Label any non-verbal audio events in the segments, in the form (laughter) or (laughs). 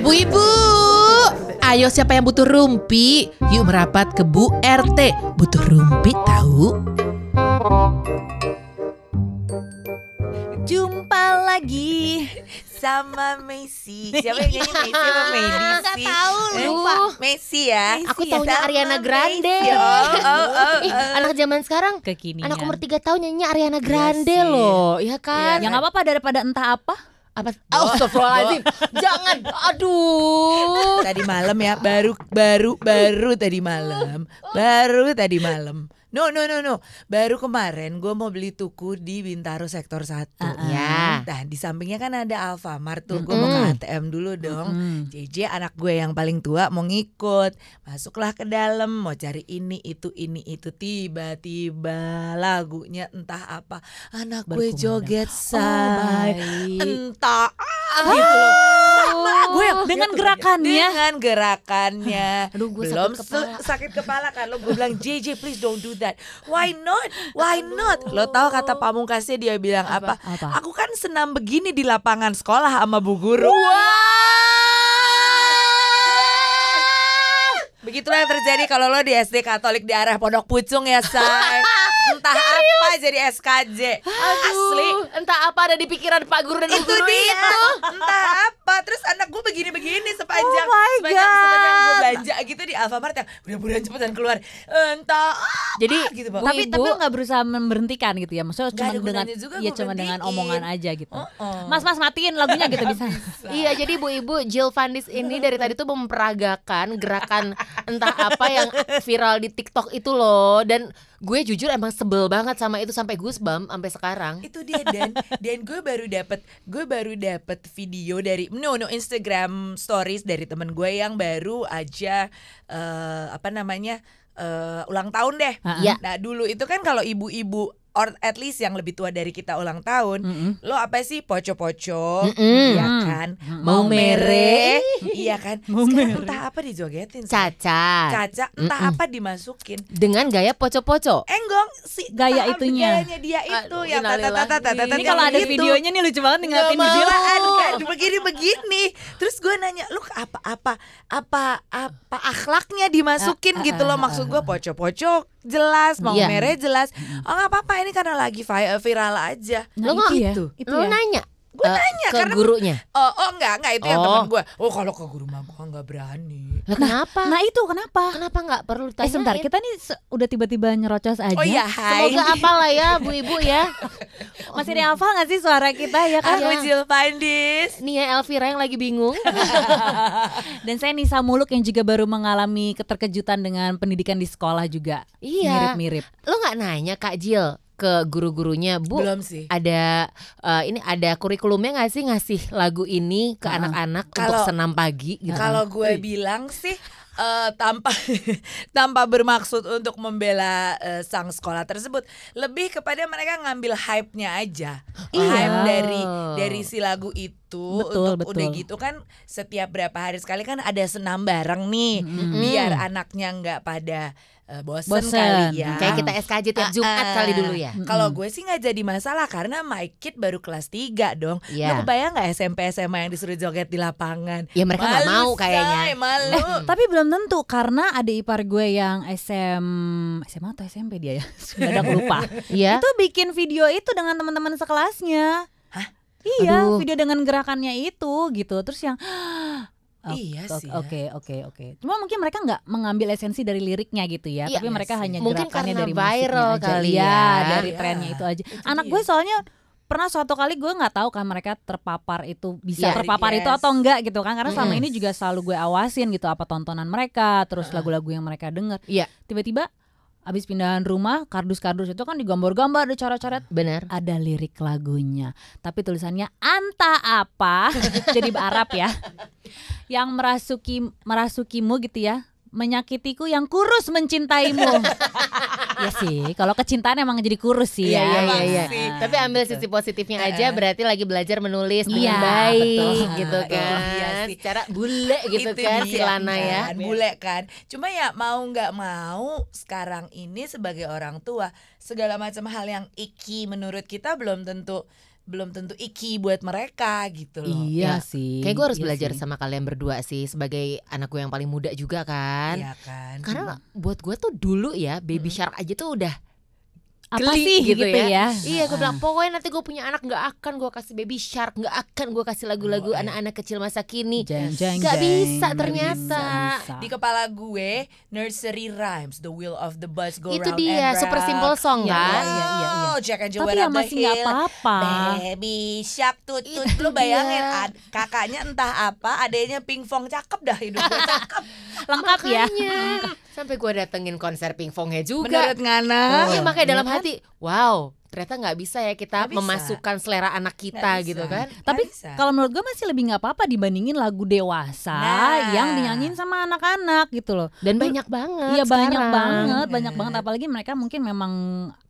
Bu Ibu, ayo siapa yang butuh rumpi? Yuk merapat ke Bu RT. Butuh rumpi tahu? Jumpa lagi sama Messi. Siapa yang nyanyi Messi apa Medi Nggak sih? tahu, Eh, lupa. Messi ya. Aku Messi ya. taunya Sama Ariana Grande. Messi. Oh, oh, oh, Ih, oh. anak zaman sekarang kekinian. anak umur 3 tahun nyanyi Ariana Grande sih. loh, ya kan? yang apa apa daripada entah apa. apa? Astagfirullahaladzim. (laughs) Jangan. Aduh. Tadi malam ya, baru baru baru tadi malam. (laughs) Baru tadi malam. No no no no. Baru kemarin gue mau beli tuku di Bintaro sektor 1. Ya. Nah di sampingnya kan ada Alfamart tuh Gue mau ke ATM dulu dong Mm. JJ anak gue yang paling tua mau ngikut Masuklah ke dalam Mau cari ini itu ini itu Tiba-tiba lagunya entah apa Anak gue Berkumandang. joget Oh, say baik. Entah ah, gitu loh Mama gue Dengan gitu. gerakannya. Dengan gerakannya Aduh, gue Belum sakit kepala. sakit kepala kan Lo gue bilang JJ please don't do that Why not? Why not? Lo tahu kata pamungkasnya dia bilang apa? Apa? Aku kan senam begini di lapangan sekolah sama bu guru. Begitulah yang terjadi kalau lo di SD Katolik di arah Pondok Pucung ya, say. (laughs) Jadi SKJ. Asli. Entah apa ada di pikiran Pak Guru dan Bu Itu Guru dia. itu. Entah apa. Terus anak gue begini-begini sepanjang Oh my sepanjang, God. sepanjang gue belanja gitu di Alfamart yang mudah-mudahan cepetan keluar. Entah apa Jadi, gitu, Bang. Bu tapi Ibu. tapi nggak berusaha memberhentikan gitu ya. Maksudnya cuma dengan juga ya cuma dengan omongan aja gitu. Oh-oh. Mas Mas matiin lagunya gitu (laughs) bisa. Iya, jadi Bu Ibu Jill Vandis ini dari tadi tuh memperagakan gerakan entah apa yang viral di TikTok itu loh dan gue jujur emang sebel banget sama itu sampai goosebump sampai sekarang. itu dia dan (laughs) dan gue baru dapat gue baru dapat video dari no no Instagram stories dari temen gue yang baru aja eh, apa namanya eh, ulang tahun deh. Ha-ha. Iya. Nah dulu itu kan kalau ibu-ibu or at least yang lebih tua dari kita ulang tahun, Mm-mm. lo apa sih poco-poco, Mm-mm. iya kan, mau mere. iya kan, (laughs) Mau Sekarang mere. entah apa dijogetin, say. Cacat. caca, entah Mm-mm. apa dimasukin, Dengan gaya poco-poco. enggong si Gaya itunya. gayanya dia itu yang innalillahi. tata tata tata Ini kalau ada videonya nih lucu banget ngeliatin mau. kan begini begini terus gue nanya lu apa apa apa apa akhlaknya dimasukin Ah, ah, gitu loh ah, maksud gue poco-poco jelas mau Iya. mere jelas oh nggak apa-apa ini karena lagi vi- viral aja Nah, Lo itu ya. gitu. Itu Lo ya. nanya Gue eh, nanya ke karena gurunya. oh oh enggak enggak itu yang Oh. teman gue oh kalau ke guru mah gue nggak berani Lah kenapa? Nah itu kenapa? kenapa nggak perlu Eh ditanyain? sebentar kita nih se- udah tiba-tiba nyerocos aja. oh iya hai Semoga apalah ya Bu Ibu ya. (laughs) Masih yang hafal gak sih suara kita ya kan? aku Jill Pandis Nia Elvira yang lagi bingung. (laughs) Dan saya Nisa Muluk yang juga baru mengalami keterkejutan dengan pendidikan di sekolah juga. Iya. Mirip-mirip. Lo nggak nanya Kak Jill ke guru-gurunya, Bu? belum sih Ada eh, ini ada kurikulumnya nggak sih ngasih lagu ini ke anak-anak untuk Kalau- senam pagi gitu? Kalau gue bilang sih eh, tanpa (laughs) tanpa bermaksud untuk membela eh, sang sekolah tersebut, lebih kepada mereka ngambil hype-nya aja. Iya. Hype dari dari si lagu itu Betul, untuk udah betul. gitu kan setiap berapa hari sekali kan ada senam bareng nih Mm-mm. biar anaknya nggak pada eh, bosen, Bosen. kali ya. Kayak kita SKJ tiap Jumat Ah, kali dulu ya. Kalau gue sih nggak jadi masalah karena my kid baru kelas 3 dong. Lo kebayang nggak SMP SMA yang disuruh joget di lapangan? Ya mereka nggak mau kayaknya. say, malu. Tapi belum tentu karena ada ipar gue yang SM SMA atau SMP dia ya. (laughs) Sudah lupa. Iya. Itu bikin video itu dengan teman-teman sekelasnya. Hah? Iya, Aduh. video dengan gerakannya itu gitu. Terus yang Iya Oke, sih ya. Oke, oke, oke. Cuma mungkin mereka nggak mengambil esensi dari liriknya gitu ya, Iya tapi mereka sih. hanya Mungkin gerakannya dari viral aja. kali Iya, ya. dari Iya, trennya itu aja. itu Anak dia. gue soalnya pernah suatu kali gue nggak tahu kan mereka terpapar itu bisa Iya. terpapar itu Yes. atau enggak gitu kan karena selama Mm-mm. ini juga selalu gue awasin gitu apa tontonan mereka terus lagu-lagu yang mereka denger Iya. tiba-tiba abis pindahan rumah kardus-kardus itu kan digambar-gambar dicoret-coret. Benar. ada lirik lagunya tapi tulisannya anta apa? (laughs) Jadi Arab ya. Yang merasuki merasukimu gitu ya menyakitiku yang kurus mencintaimu (laughs) ya sih kalau kecintaan emang jadi kurus sih Iya ya iya emang iya. iya. sih. Tapi ambil sisi positifnya aja berarti lagi belajar menulis dengan Iya, baik betul. gitu (laughs) Itu kan. dia sih. Secara bule gitu Itu kan si Lana ya. kan, bule kan cuma ya mau nggak mau sekarang ini sebagai orang tua segala macam hal yang iki menurut kita belum tentu belum tentu iki buat mereka gitu loh. Iya Ya, sih. Kayak gue harus iya belajar sih. sama kalian berdua sih sebagai anak gue yang paling muda juga kan. Iya kan. Karena buat gue tuh dulu ya baby shark aja tuh udah apa geli sih gitu gitu, ya. ya? Iya gue bilang pokoknya nanti gue punya anak nggak akan gue kasih baby shark nggak akan gue kasih lagu-lagu Oh, iya. anak-anak kecil masa kini. Jeng, jeng, Nggak jeng. bisa ternyata. bisa, bisa. di kepala gue nursery rhymes the wheel of the bus go Itu round dia and super round. simple song Iya, kan. iya, iya, iya. Oh, Jack and Jill Tapi ya masih nggak apa-apa. Baby shark tut tut Lu bayangin ad- kakaknya entah apa Adanya pingpong cakep dah hidup gue (laughs) cakep Lengkap ya. Sampai gue datengin konser pingpongnya juga. Menurut Ngana Iya makanya dalam Iya? Hati, wow ternyata nggak bisa ya kita bisa. memasukkan selera anak kita bisa. gitu kan. Nggak Tapi bisa. kalau menurut gue masih lebih nggak apa-apa dibandingin lagu dewasa Nah. yang dinyanyiin sama anak-anak gitu loh. Dan banyak banget. Iya banyak banget, banyak banget apalagi mereka mungkin memang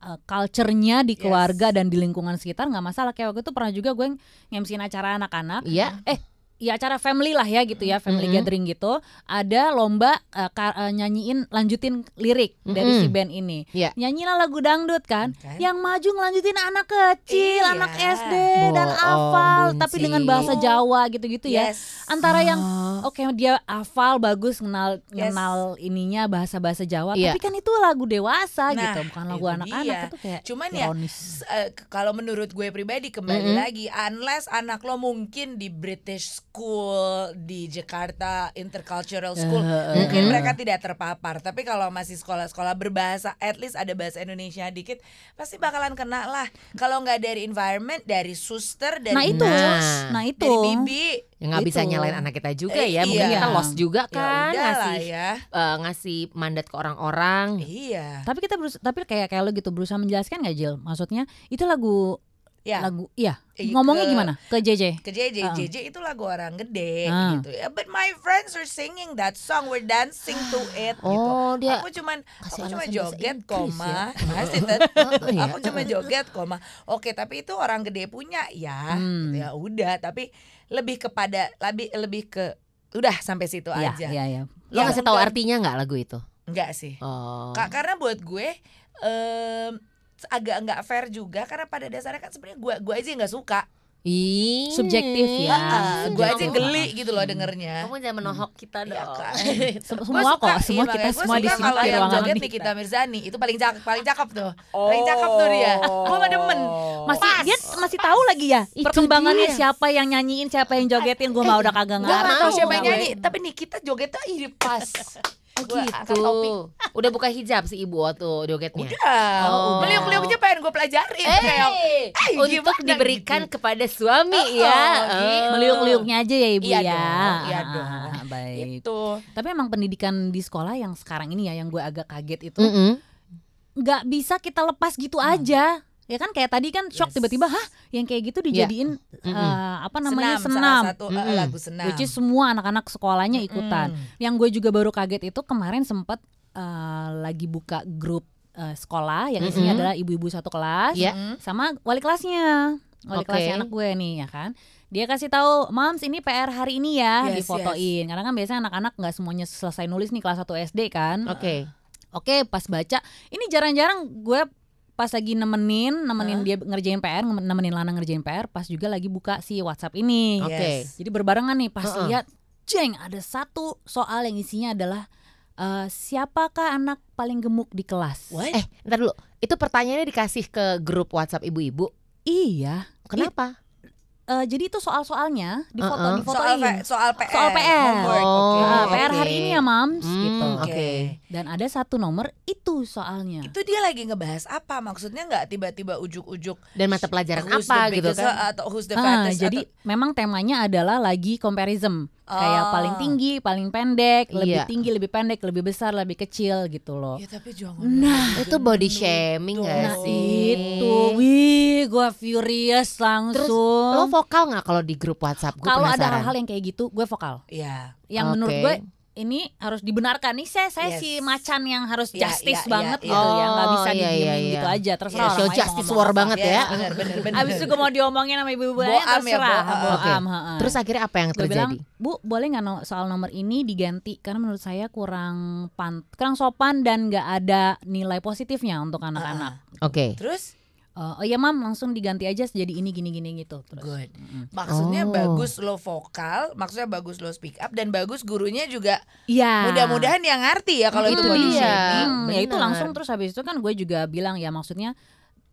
uh, culture-nya di Yes. keluarga dan di lingkungan sekitar nggak masalah. Kayak waktu itu pernah juga gue ngemsiin acara anak-anak. Iya. Ya acara family lah ya gitu ya, family Mm-mm. gathering gitu. Ada lomba uh, ka- uh, nyanyiin lanjutin lirik dari si band ini. Iya. Nyanyilah lagu dangdut kan. Kan? Yang maju ngelanjutin anak kecil, Iya. anak SD dan Bohong, hafal tapi dengan bahasa Jawa gitu-gitu ya. Yes. Antara yang Oh. Oke dia hafal bagus kenal Yes. kenal ininya bahasa bahasa Jawa Iya. tapi kan itu lagu dewasa Nah, gitu bukan lagu anak-anak itu kayak Cuman ya ironis. Eh, k- kalau menurut gue pribadi kembali Mm-mm. lagi unless anak lo mungkin di British school di Jakarta Intercultural School Eh, mungkin mm-mm. mereka tidak terpapar tapi kalau masih sekolah-sekolah berbahasa at least ada bahasa Indonesia dikit pasti bakalan kena lah kalau nggak dari environment dari suster dari nah itu bos, nah itu dari bibi Ya nggak bisa Itu. nyalain anak kita juga Eh, ya. Mungkin iya. kita lost juga ya kan lah ngasih ya eh, ngasih mandat ke orang-orang. iya tapi kita berus tapi kayak kayak lo gitu berusaha menjelaskan nggak Jil maksudnya itu lagu ya lagu iya Eh, ngomongnya ke- gimana ke JJ ke JJ, Ah. JJ itu lagu orang gede Ah. gitu ya. But my friends are singing that song, we're dancing to (gasps) it gitu. Oh dia Aku cuman aku cuma joget Inggris koma, ya. (laughs) masih. Oh, iya. aku cuma joget koma. Oke, tapi itu orang gede punya ya. Hmm. gitu Ya udah, tapi lebih kepada lebih lebih ke udah sampai situ Iya aja. iya iya lo Yang ngasih tahu artinya nggak lagu itu? Enggak sih. Oh. Kak, karena buat gue em, agak nggak fair juga karena pada dasarnya kan sebenarnya gue gue aja nggak suka. Ih. Subjektif ya. Ah, gue aja geli gitu loh dengernya. Kamu jangan menohok kita Iya dong. kan? (laughs) Sem- Gua semua suka, kok iya, semua kita semua di sini kalau di yang ruangan joget ini Nikita Mirzani itu paling cakep paling cakep tuh paling cakep tuh dia gue mah demen masih dia masih tahu lagi ya Itu perkembangannya dia. siapa yang nyanyiin siapa yang jogetin gue mah udah kagak gue nggak tahu ngerti siapa yang gue. nyanyi tapi Nikita jogetnya ih pas (laughs) Oh Gua gitu. topi. (laughs) Udah buka hijab si ibu waktu jogetnya. udah Oh, udah. meliuk-meliuknya pengen gue pelajarin kayak Eh, Eh, untuk gimana diberikan gitu? kepada suami Oh, ya. gitu. Oh. meliuk-liuknya aja ya ibu Iya ya dong, iya Ah, dong. baik itu tapi emang pendidikan di sekolah yang sekarang ini ya yang gue agak kaget itu Mm-mm. nggak bisa kita lepas gitu aja ya kan kayak tadi kan shock Yes. tiba-tiba hah yang kayak gitu dijadiin Mm-mm. eh, apa namanya senam, senam, salah satu uh, Mm-mm. lagu senam which is semua anak-anak sekolahnya ikutan Mm. yang gue juga baru kaget itu kemarin sempet eh, lagi buka grup eh, sekolah yang isinya Mm-mm. adalah ibu-ibu satu kelas. Mm. sama wali kelasnya wali Oke. kelasnya anak gue nih ya kan dia kasih tahu mams ini PR hari ini ya Yes, difotoin karena kan biasanya anak-anak nggak semuanya selesai nulis nih kelas 1 SD kan Oke. oke pas baca ini jarang-jarang gue pas lagi nemenin nemenin Hah? dia ngerjain PR nemenin Lana ngerjain PR pas juga lagi buka si WhatsApp ini Oke. Yes. jadi berbarengan nih pas Heeh. lihat jeng ada satu soal yang isinya adalah eh, siapakah anak paling gemuk di kelas What? Eh, ntar dulu. Itu pertanyaannya dikasih ke grup WhatsApp ibu-ibu. iya Kenapa? Eh, jadi itu soal-soalnya di foto Heeh. di soal fotoin P- soal PR Soal PR. homework, Oh. Ah, oke. PR hari ini ya mams Hmm, gitu oke. Oke. dan ada satu nomor itu soalnya Itu dia lagi ngebahas apa? Maksudnya nggak tiba-tiba ujuk-ujuk Dan mata pelajaran apa gitu kan? Atau who's the fattest jadi atau- memang temanya adalah lagi comparison kayak Oh. paling tinggi, paling pendek, lebih Iya. tinggi, lebih pendek, lebih besar, lebih kecil gitu loh. Ya tapi jangan Nah, Itu body shaming gak Nah sih? itu, wih, gue furious Terus langsung. lo vokal nggak kalau di grup WhatsApp? Gue Kalau ada hal-hal yang kayak gitu, gue vokal. Iya. Yang Oke. menurut gue ini harus dibenarkan nih saya saya Yes. si macan yang harus Iya, justice iya, banget iya, gitu iya. ya nggak bisa Oh, iya, didiemin iya, gitu iya. aja terserah Iya, show lain mau justice war apa. banget ya. Bener, bener, bener. Abis itu gue mau diomongin sama ibu-ibu ya ya, terserah boam. boam, heeh. Terus akhirnya apa yang gue bilang terjadi? bu boleh nggak no- soal nomor ini diganti karena menurut saya kurang pan kurang sopan dan nggak ada nilai positifnya untuk anak-anak Oke. Terus eh, oh ya mam langsung diganti aja jadi ini gini gini gitu terus Good. Maksudnya Oh. bagus lo vokal, maksudnya bagus lo speak up dan bagus gurunya juga Iya. mudah-mudahan yang ngerti ya kalau itu Itu body dia. shaming. Hmm, ya itu langsung terus habis itu kan gue juga bilang ya maksudnya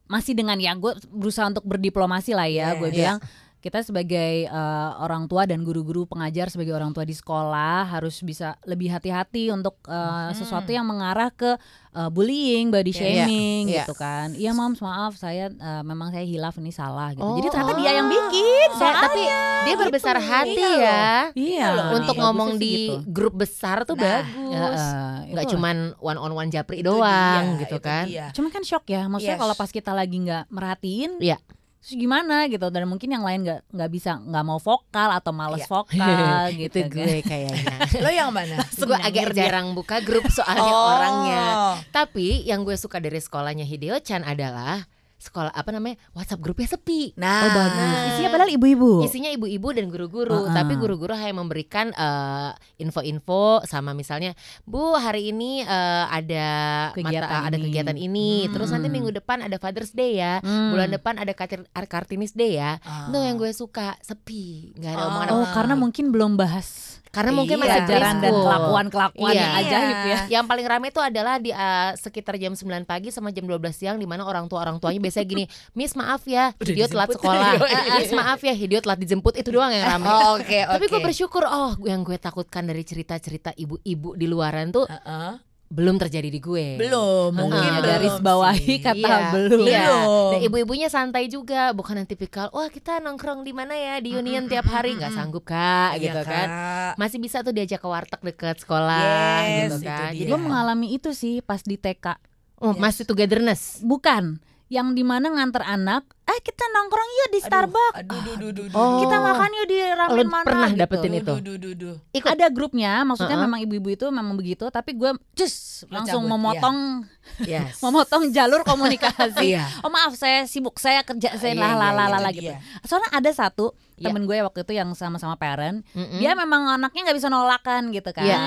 masih dengan ya gue berusaha untuk berdiplomasi lah ya Yes. gue bilang kita sebagai eh, orang tua dan guru-guru pengajar sebagai orang tua di sekolah harus bisa lebih hati-hati untuk eh, sesuatu yang mengarah ke eh, bullying, body Iya. shaming Iya. gitu kan. Iya mams maaf saya eh, memang saya hilaf ini salah gitu. Oh. Jadi ternyata dia yang bikin Saya- soalnya. tapi dia berbesar hati Iya ya. Iya. Untuk bagusnya ngomong di gitu. grup besar tuh Nah, bagus. Ya, eh, Nggak itulah. cuman one on one japri Itu doang dia, gitu itu kan. dia. Cuma kan shock ya, maksudnya Yes. kalau pas kita lagi nggak merhatiin, Iya. Terus gimana gitu dan mungkin yang lain nggak nggak bisa nggak mau vokal atau males Iya. vokal (laughs) gitu. itu gue kayaknya. (laughs) Lo yang mana? (laughs) gue agak jarang buka grup soalnya Oh. orangnya. Tapi yang gue suka dari sekolahnya Hideo Chan adalah sekolah apa namanya WhatsApp grupnya sepi. Nah, Oh bagus. Isinya padahal ibu-ibu. Isinya ibu-ibu dan guru-guru, Uh-uh. tapi guru-guru hanya memberikan eh, info-info sama misalnya, Bu hari ini eh, ada Kegiatan mata ada ini." kegiatan ini, terus nanti Hmm. minggu depan ada Father's Day ya, Hmm. bulan depan ada Kartin- Kartini's Day ya. Ah. Itu yang gue suka sepi, nggak ada Oh. omongan Oh karena mungkin belum bahas Karena mungkin Iya. masih pelajaran dan kelakuan-kelakuan Iya. yang ajaib ya. Yang paling rame itu adalah di uh, sekitar jam 9 pagi sama jam 12 siang di mana orang tua orang tuanya biasanya gini, "Miss maaf ya, Hideo telat dijemput." sekolah." (laughs) Iya, Eh, iya. Miss maaf ya, Hideo telat dijemput itu doang yang rame. Oh, Oke, oke. Tapi gue bersyukur, oh yang gue takutkan dari cerita-cerita ibu-ibu di luaran tuh Heeh. Belum terjadi di gue. Belum, mungkin Nah, belum garis bawahi sih. kata Iya, belum. Iya. Belum. Dan ibu-ibunya santai juga, bukan yang tipikal, wah kita nongkrong di mana ya di Union tiap hari nggak sanggup kak, Iya, gitu kan. Kak. Masih bisa tuh diajak ke warteg deket sekolah, Yes, gitu itu kan. dia. Jadi Gue mengalami itu sih pas di TK. oh, masih togetherness. Bukan yang di mana nganter anak, eh kita nongkrong yuk di Aduh, Starbucks. Aduh, duh, duh, duh, duh. Oh. Kita makan yuk di ramen Lo mana pernah gitu. dapetin itu? Duh, duh, duh, duh. Ikut. Ada grupnya, maksudnya Heeh. memang ibu-ibu itu memang begitu, tapi gue just Lo langsung cabut, memotong (laughs) Yes. memotong jalur komunikasi. Iya. Oh maaf saya sibuk, saya kerja saya Iya, lah iya, lah lah iya, lah itu gitu. dia. Soalnya ada satu Iya. temen gue waktu itu yang sama-sama parent, Mm-mm. dia memang anaknya nggak bisa nolakan gitu kan. Iya.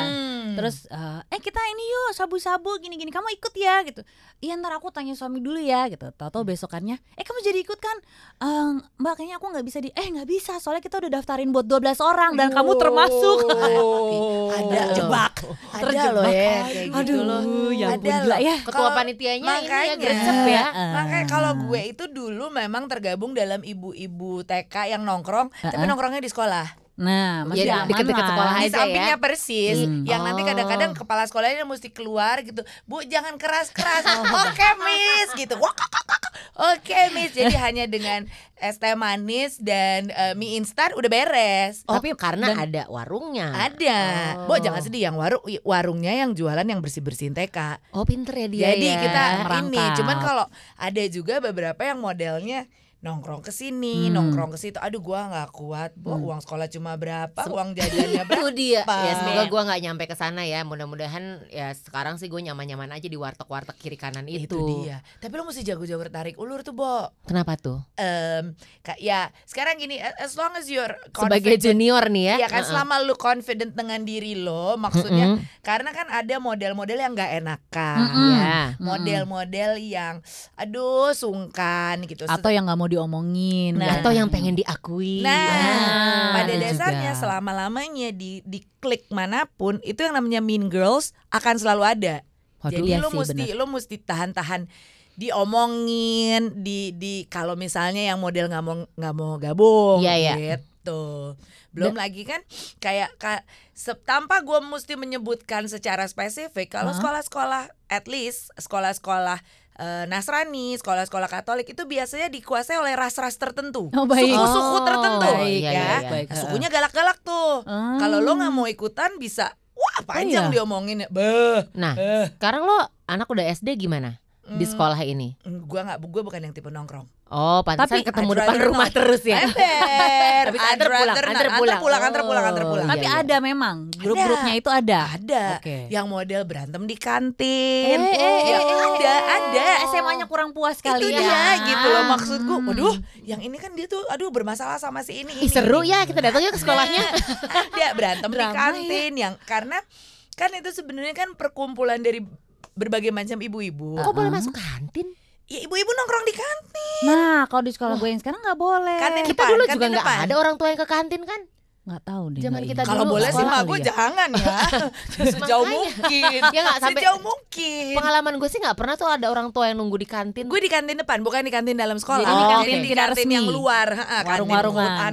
Hmm. Terus eh, eh kita ini yuk sabu-sabu gini-gini kamu ikut ya gitu. Iya ntar aku tanya suami dulu ya gitu. Tahu-tahu besokannya, eh kamu jadi ikut kan? "Eh, mbak kayaknya aku nggak bisa di, eh nggak bisa soalnya kita udah daftarin buat 12 orang dan kamu termasuk. (laughs) Oh. ada Jebak. Ada Terjebak. loh ya kayak gitu Aduh, loh. ya ampun, Ada gila loh. ya. Ketua Kalau- panitianya ini ya makanya. ya. Makanya kalau gue itu dulu memang tergabung dalam ibu-ibu TK yang nongkrong, tapi Uh-uh. nongkrongnya di sekolah. Nah, masih Iya, aman deket-deket lah. sekolah Di aja sampingnya ya. persis, Hmm. yang nanti kadang-kadang Oh. kepala sekolahnya mesti keluar gitu. Bu, jangan keras-keras. (laughs) Oke, Miss gitu. Oke, Miss. Jadi hanya dengan es teh manis dan eh, mie instan udah beres. Oh, Tapi- karena dan- ada warungnya. Ada. Oh. Bu, jangan sedih yang warung warungnya yang jualan yang bersih-bersihin TK. Oh, pinter ya dia Jadi ya. kita merangkap. ini, cuman kalau ada juga beberapa yang modelnya nongkrong ke sini, Hmm. nongkrong ke situ. Aduh, gua nggak kuat. Bu, uang sekolah cuma berapa? Uang jajannya berapa? (laughs) itu dia. Ya semoga gua nggak nyampe ke sana ya. Mudah-mudahan ya sekarang sih gue nyaman-nyaman aja di warteg-warteg kiri kanan itu. Itu dia. Tapi lo mesti jago-jago tarik ulur tuh, Bo. Kenapa tuh? Em, kak, ya sekarang gini, as long as you're Sebagai confident- junior nih ya. Iya kan Heeh. selama lu confident dengan diri lo, maksudnya Mm-mm. karena kan ada model-model yang nggak enakan. Mm-mm. Ya. Model-model yang aduh sungkan gitu. atau yang nggak mau diomongin. Nah. Atau yang pengen diakui. Nah, Ah, pada ada dasarnya juga. selama lamanya di di klik mana pun itu yang namanya mean girls akan selalu ada. Waduh, Jadi iya lo sih, mesti bener. lo mesti tahan-tahan diomongin di di kalau misalnya yang model nggak mau nggak mau gabung Iya, iya. gitu. Belum lagi kan kayak ka, se- tanpa gue mesti menyebutkan secara spesifik kalau Hah? sekolah-sekolah at least sekolah-sekolah eh, Nasrani, sekolah-sekolah Katolik itu biasanya dikuasai oleh ras-ras tertentu, Oh, suku-suku Oh, tertentu, baik, ya. iya, iya, iya. Baik, Nah, sukunya galak-galak tuh. Hmm. Kalau lo nggak mau ikutan bisa, wah panjang iya? diomongin ya. Nah, eh. sekarang lo anak udah SD gimana? Di Hmm. sekolah ini. Gua nggak, gue bukan yang tipe nongkrong. Oh, pantesan Tapi ketemu I'd depan rumah not. terus ya. Ember, I'd antar pulang, antar pulang. antar pulang, antar pulang, antar Oh, pulang. Tapi iya, iya. ada memang grup-grupnya itu ada. Ada. Oke. Yang model berantem di kantin. Eh, eh, ya, eh, eh, ada, ada. SMA-nya kurang puas kali itu ya. dia gitu loh maksud gue. Hmm. Waduh, yang ini kan dia tuh aduh bermasalah sama si ini. Ih, ini, seru ya kita datang yuk ke sekolahnya. (laughs) ada berantem di Drama kantin yang karena kan itu sebenarnya kan perkumpulan dari berbagai macam ibu-ibu. Kok boleh masuk kantin? ya ibu-ibu nongkrong di kantin. Nah, kalau di sekolah gue yang sekarang nggak boleh. Kantin Kita depan, dulu kantin juga nggak ada orang tua yang ke kantin kan? nggak tahu deh. Zaman kita. Kalau boleh sih mah gue ya. jangan ya. (laughs) Sejauh mungkin. Ya nggak, sampai- Sejauh mungkin. Pengalaman gue sih nggak pernah tuh ada orang tua yang nunggu di kantin. Gue di kantin depan, bukan di kantin dalam sekolah. Jadi di di kantin, kantin di kantin resmi. yang luar, Warung-warungan.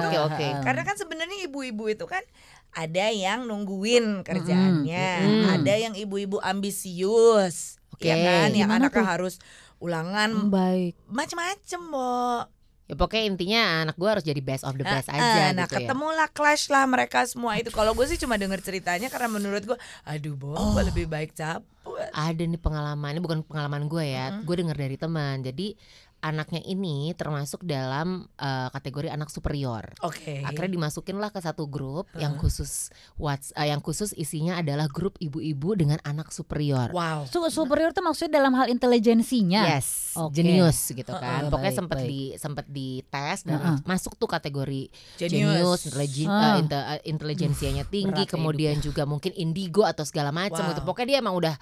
Oke, oke. Karena kan sebenarnya ibu-ibu itu kan ada yang nungguin kerjaannya, Mm-mm. ada yang ibu-ibu ambisius, Oke. ya kan, yang Gimana anaknya tuh? harus ulangan Hmm, baik. macem-macem, Bo. Ya pokoknya intinya anak gue harus jadi best of the best Ah, aja nah gitu ya. ketemulah clash lah mereka semua itu. Kalau gue sih cuma denger ceritanya karena menurut gue, aduh Bo, Oh. gue lebih baik cabut. Ada nih pengalaman, ini bukan pengalaman gue ya, gue dengar dari teman. Jadi anaknya ini termasuk dalam eh, kategori anak superior. Oke. Akhirnya dimasukin lah ke satu grup yang khusus whats eh, yang khusus isinya adalah grup ibu-ibu dengan anak superior. Wow. Su- superior tuh maksudnya dalam hal intelijensinya. Yes, Oke. jenius gitu kan. Heeh, Pokoknya baik, sempat di sempat dites dan Heeh. masuk tuh kategori eh, inte- eh, intelijensianya tinggi, berat ya kemudian juga mungkin indigo atau segala macam Wow. gitu. Pokoknya dia emang udah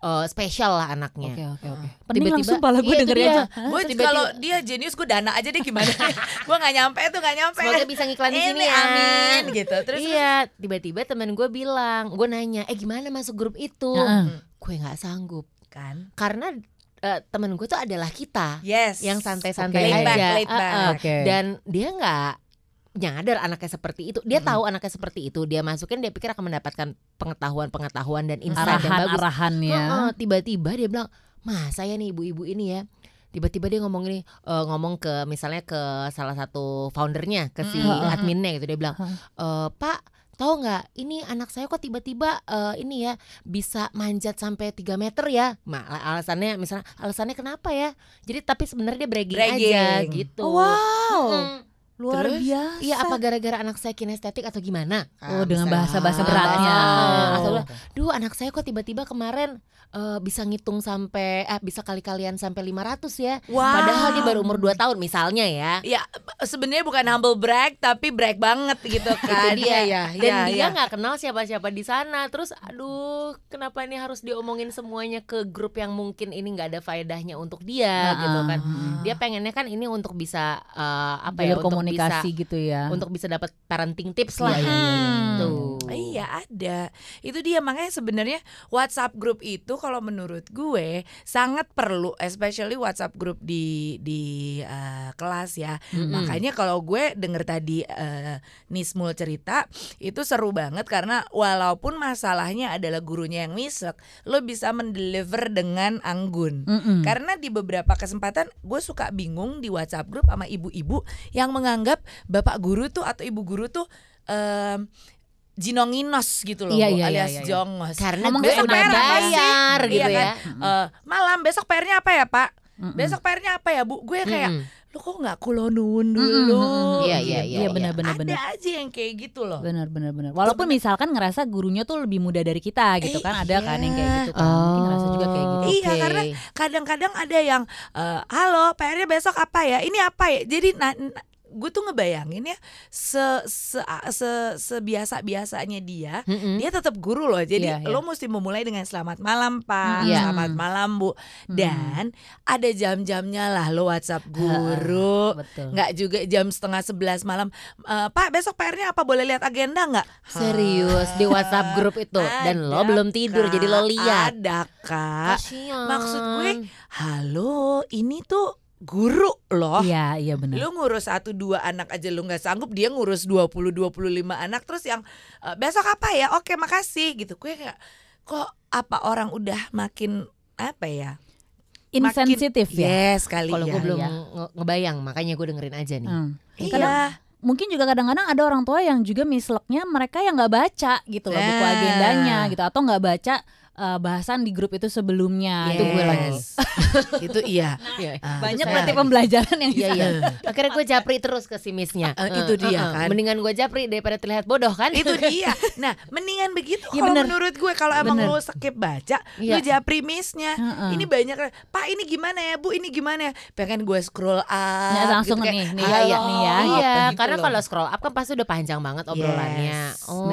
eh, spesial lah anaknya. Oke oke oke. Pening Tiba-tiba- langsung pala gue Iya, dengerin dia. aja. Gue Tiba-tiba- kalau dia jenius gue dana aja deh gimana (laughs) Gue gak nyampe tuh gak nyampe Semoga bisa ngiklan di Ini sini ya. amin gitu Terus iya, tiba-tiba temen gue bilang, gue nanya, eh gimana masuk grup itu? Heeh. Gue nggak sanggup kan karena eh, temen gue tuh adalah kita Yes yang santai-santai Laid aja, back, laid Uh-uh. back. Oke. dan dia nggak nyadar anaknya seperti itu. Dia tahu anaknya seperti itu. Dia masukin, dia pikir akan mendapatkan pengetahuan-pengetahuan dan insight yang bagus. Arahan-arahannya. Heeh, tiba-tiba dia bilang, "Mas, saya nih ibu-ibu ini ya." Tiba-tiba dia ngomong ini eh, ngomong ke misalnya ke salah satu foundernya, ke si Mm. adminnya gitu. Dia bilang. "Eh, Pak, tahu nggak ini anak saya kok tiba-tiba eh, ini ya bisa manjat sampai 3 meter ya?" Ma, alasannya misalnya alasannya kenapa ya? Jadi tapi sebenarnya dia bragging, aja Bragging. gitu. Wow. Mm-mm. Luar Terus? biasa. Iya apa gara-gara anak saya kinestetik atau gimana? Oh, dengan bahasa-bahasa Ah, beratnya. ah, atau Oh. duh anak saya kok tiba-tiba kemarin eh, bisa ngitung sampai eh bisa kali-kalian sampai 500 ya. Wow. Padahal dia baru umur 2 tahun misalnya ya. Ya sebenarnya bukan humble brag tapi brag banget gitu (laughs) kan Itu dia. ya, Dan ya, dia ya. nggak kenal siapa-siapa di sana. Terus aduh, kenapa ini harus diomongin semuanya ke grup yang mungkin ini nggak ada faedahnya untuk dia gitu kan. Dia pengennya kan ini untuk bisa eh, apa ya untuk komunikasi bisa gitu ya. untuk bisa dapat parenting tips lah. Iya, iya, iya, iya. Tuh. Iya ada Itu dia makanya sebenarnya WhatsApp grup itu kalau menurut gue Sangat perlu Especially WhatsApp grup di di eh, kelas ya Mm-mm. Makanya kalau gue denger tadi eh, Nismul cerita Itu seru banget karena Walaupun masalahnya adalah gurunya yang misek Lo bisa mendeliver dengan anggun Mm-mm. Karena di beberapa kesempatan gue suka bingung di WhatsApp grup sama ibu-ibu yang menganggap bapak guru tuh atau ibu guru tuh em, jinonginos gitu loh, Iya, Bu, iya, iya, alias iya, iya. jongos. Karena Ngomong besok udah PR sih? bayar gitu Iya kan? ya. Eh, malam besok PR-nya apa ya Pak? Mm-mm. Besok PR-nya apa ya Bu? Gue kayak Mm-mm. lu kok nggak kulonun dulu? mm-mm. Iya, gitu. iya, Iya benar benar Ada benar. aja yang kayak gitu loh. Benar benar benar. Walaupun misalkan ngerasa gurunya tuh lebih muda dari kita gitu Eh, kan ada kan yang kayak iya. gitu kan. Mungkin ngerasa juga kayak gitu. Iya, karena Kadang-kadang ada yang eh, halo PR-nya besok apa ya? Ini apa ya? Jadi nah, gue tuh ngebayangin ya se se, se sebiasa biasanya dia Mm-mm. dia tetap guru loh jadi Iya, iya. lo mesti memulai dengan selamat malam pak Iya. selamat malam bu Hmm. dan ada jam-jamnya lah lo WhatsApp guru Betul. nggak juga jam setengah sebelas malam Eh, pak besok PR-nya apa boleh lihat agenda nggak Serius di WhatsApp grup itu dan lo belum tidur Kak. jadi lo lihat. ada kak Kasian. maksud gue halo ini tuh guru loh Iya iya benar. Lu ngurus satu dua anak aja lu nggak sanggup dia ngurus 20 25 anak terus yang "Eh, besok apa ya? Oke, makasih gitu. Gue kayak kok apa orang udah makin apa ya? Insensitif makin, ya. Yes, kali Kalau ya. gue belum nge- ngebayang makanya gue dengerin aja nih. Hmm. Iya. Mungkin juga kadang-kadang ada orang tua yang juga misleknya mereka yang nggak baca gitu loh buku Nah. agendanya gitu atau nggak baca eh, bahasan di grup itu sebelumnya. Yes. Itu gue lagi. (laughs) itu iya. Iya. Ah, Banyak berarti pembelajaran yang Iya iya. (laughs) Akhirnya gue japri terus ke si missnya. Eh, itu dia kan. Mendingan gue japri daripada terlihat bodoh kan? itu (laughs) dia. Nah, mendingan begitu Iya, kalau menurut gue kalau emang Bener. lu skip baca, Iya. lu japri miss-nya. Heeh. Ini banyak Pak ini gimana ya Bu ini gimana ya Pengen gue scroll up Nah, langsung gitu, kayak, nih, nih, "Halo," iya, nih ya, Iya, gitu karena loh. kalau scroll up kan pasti udah panjang banget obrolannya. Yes, oh,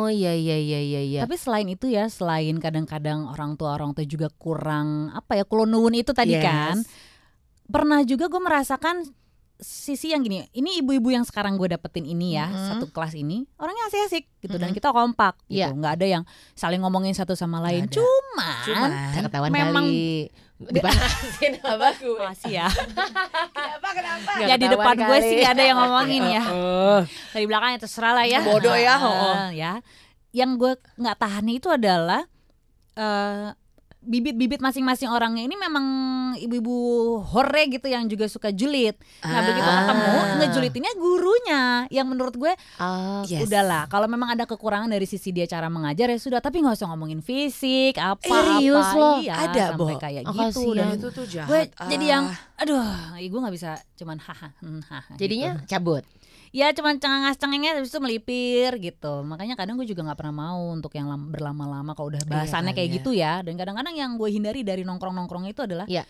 Oh iya iya iya iya iya. Tapi selain itu ya, selain kadang-kadang orang tua orang tua juga kurang apa ya kulonuwun itu tadi Yes. kan. Pernah juga gue merasakan sisi yang gini. Ini ibu-ibu yang sekarang gue dapetin ini ya, Mhm. satu kelas ini orangnya asik-asik gitu dan Mhm. kita kompak gitu. Iya. nggak ada yang saling ngomongin satu sama lain. ada. Cuman, Cuman Saya ketahuan memang- kali. Dipanasin (laughs) apa gue? Makasih ya. Kenapa kenapa? Ya di depan gue kali. sih nggak ada yang ngomongin ya. (laughs) Oh. Dari belakangnya terserah lah ya. Bodoh ya, Heeh, oh. ya. Yang gue nggak tahan itu adalah eh, bibit-bibit masing-masing orangnya ini memang ibu-ibu hore gitu yang juga suka julid. Nah begitu Ah. ketemu ngejulitinnya gurunya yang menurut gue Ah, Yes. udahlah kalau memang ada kekurangan dari sisi dia cara mengajar ya sudah tapi nggak usah ngomongin fisik apa Serius apa lo? iya Ada, sampai Bo. kayak Oh, gitu kasihan. dan itu tuh jahat. gue jadi yang Ah. aduh gue nggak bisa cuman haha hmm, haha Jadinya gitu. cabut. Ya cuman cengengas cengengnya habis itu melipir gitu makanya kadang gue juga nggak pernah mau untuk yang lam- berlama-lama kalau udah bahasannya kali kayak ya. gitu ya dan kadang-kadang yang gue hindari dari nongkrong-nongkrong itu adalah Iya.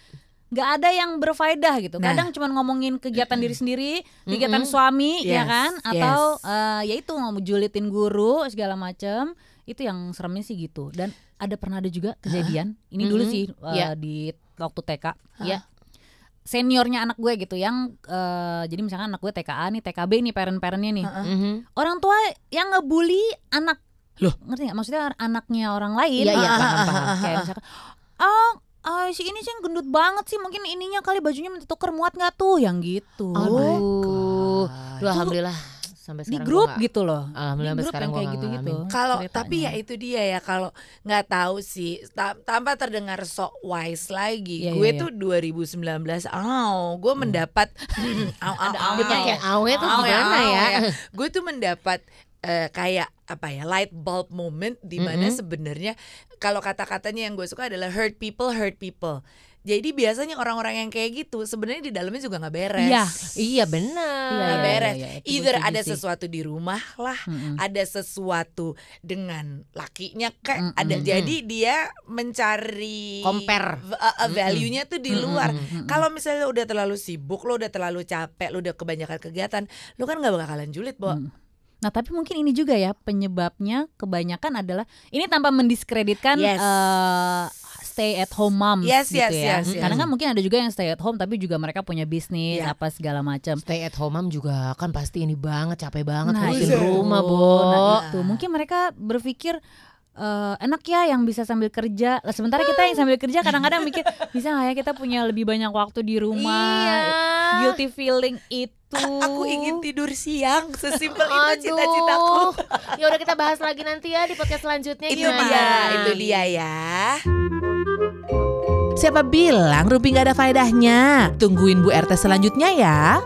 nggak ada yang berfaedah gitu Nah. kadang cuman ngomongin kegiatan diri sendiri kegiatan suami ya Yes, kan yes. atau eh, ya itu mau julitin guru segala macem itu yang seremnya sih gitu dan ada pernah ada juga kejadian ini dulu Mm-mm. sih eh, Iya. di waktu TK Iya. Seniornya anak gue gitu yang eh, jadi misalkan anak gue TKA nih TKB nih parent-parentnya nih Heeh. Mhm. orang tua yang ngebully anak Loh? ngerti nggak maksudnya anaknya orang lain Iya, iya, paham, paham, paham. kayak misalkan ah ah, si ini sih gendut banget sih mungkin ininya kali bajunya minta tuker muat nggak tuh yang gitu Aduh. God. Duh, alhamdulillah sampai di sekarang grup gua nggak- gitu loh Alhamdulillah Di sampai grup sekarang kayak gitu-gitu ngalamin. Kalau tapi ya itu dia ya kalau nggak tahu sih ta- tanpa terdengar sok wise lagi. Iya, gue iya, iya. tuh 2019 oh, gue mendapat (laughs) au, aunya Pakai ya. awe tuh gimana au, ya? Gue tuh mendapat eh, kayak apa ya light bulb moment di mana Mm-mm. sebenarnya kalau kata-katanya yang gue suka adalah hurt people hurt people. Jadi biasanya orang-orang yang kayak gitu sebenarnya di dalamnya juga nggak beres. Iya. Iya benar. Nggak iya, beres. iya, iya. Itu gue Either ada sesuatu di rumah lah, Mm-mm. ada sesuatu dengan lakinya kayak Mm-mm. ada jadi dia mencari Compare. uh, uh, value-nya tuh di luar. Mm-mm. Kalau misalnya udah terlalu sibuk, lo udah terlalu capek, lo udah kebanyakan kegiatan, lo kan nggak bakalan julid, Bo. Mm. Nah tapi mungkin ini juga ya penyebabnya kebanyakan adalah ini tanpa mendiskreditkan Yes. eh, stay at home moms Yes, gitu yes, ya. yes, yes. Karena kan mungkin ada juga yang stay at home tapi juga mereka punya bisnis Iya. apa segala macam. Stay at home mom juga kan pasti ini banget capek banget Nah, ngurusin rumah, Bo. Nah itu mungkin mereka berpikir eh, enak ya yang bisa sambil kerja. Lah sementara kita yang sambil kerja kadang-kadang mikir (laughs) bisa nggak ya kita punya lebih banyak waktu di rumah. Iya. Guilty feeling itu. Aku ingin tidur siang, sesimpel itu cita-citaku. Ya udah kita bahas lagi nanti ya di podcast selanjutnya Itu gimana? dia, itu dia ya. Siapa bilang Rumpi nggak ada faedahnya? Tungguin Bu RT selanjutnya ya.